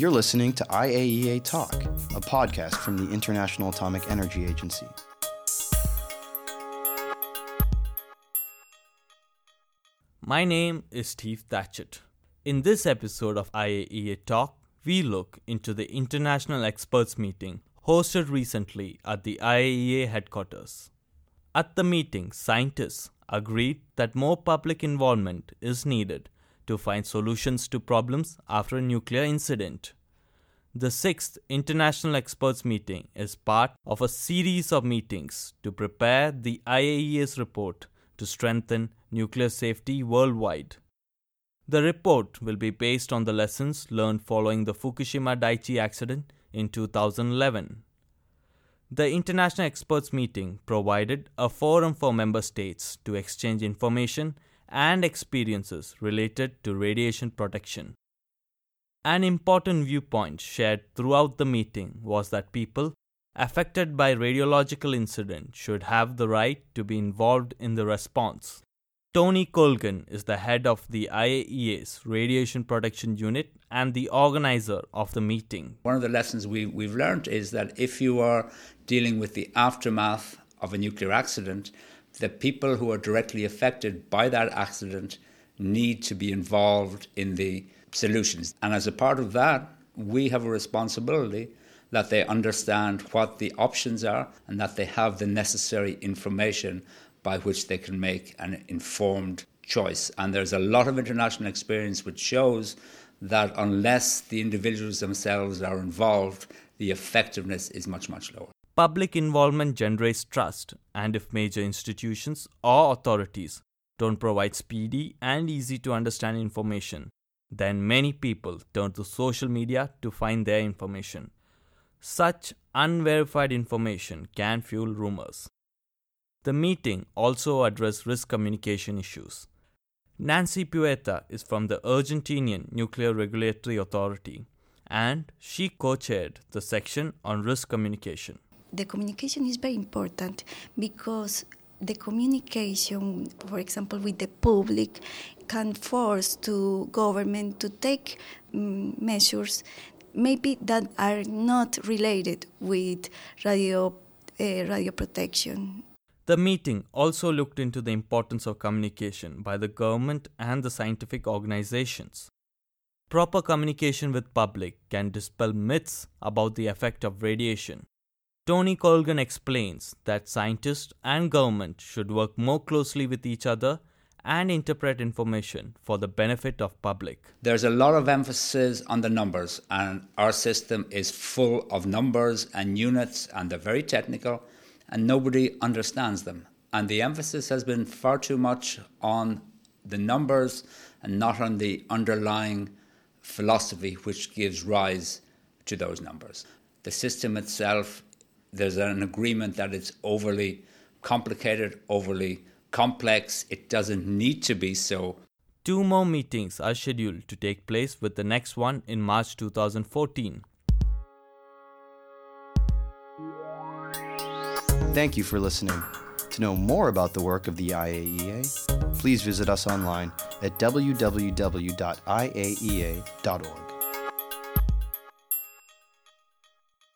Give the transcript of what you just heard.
You're listening to IAEA Talk, a podcast from the International Atomic Energy Agency. My name is Steve Thatchett. In this episode of IAEA Talk, we look into the international experts meeting hosted recently at the IAEA headquarters. At the meeting, scientists agreed that more public involvement is needed to find solutions to problems after a nuclear incident. The sixth International Experts Meeting is part of a series of meetings to prepare the IAEA's report to strengthen nuclear safety worldwide. The report will be based on the lessons learned following the Fukushima Daiichi accident in 2011. The International Experts Meeting provided a forum for member states to exchange information and experiences related to radiation protection. An important viewpoint shared throughout the meeting was that people affected by radiological incident should have the right to be involved in the response. Tony Colgan is the head of the IAEA's Radiation Protection Unit and the organizer of the meeting. One of the lessons we, we've learned is that if you are dealing with the aftermath of a nuclear accident, the people who are directly affected by that accident need to be involved in the solutions. And as a part of that, we have a responsibility that they understand what the options are and that they have the necessary information by which they can make an informed choice. And there's a lot of international experience which shows that unless the individuals themselves are involved, the effectiveness is much, much lower. Public involvement generates trust, and if major institutions or authorities don't provide speedy and easy to understand information, then many people turn to social media to find their information. Such unverified information can fuel rumors. The meeting also addressed risk communication issues. Nancy Puerta is from the Argentinian Nuclear Regulatory Authority and she co chaired the section on risk communication. The communication is very important because the communication, for example, with the public, can force to government to take um, measures maybe that are not related with radio uh, radio protection. The meeting also looked into the importance of communication by the government and the scientific organizations. Proper communication with public can dispel myths about the effect of radiation Tony Colgan explains that scientists and government should work more closely with each other and interpret information for the benefit of public. There's a lot of emphasis on the numbers and our system is full of numbers and units and they're very technical and nobody understands them. And the emphasis has been far too much on the numbers and not on the underlying philosophy which gives rise to those numbers. The system itself there's an agreement that it's overly complicated, overly complex. It doesn't need to be so. Two more meetings are scheduled to take place, with the next one in March 2014. Thank you for listening. To know more about the work of the IAEA, please visit us online at www.iaea.org.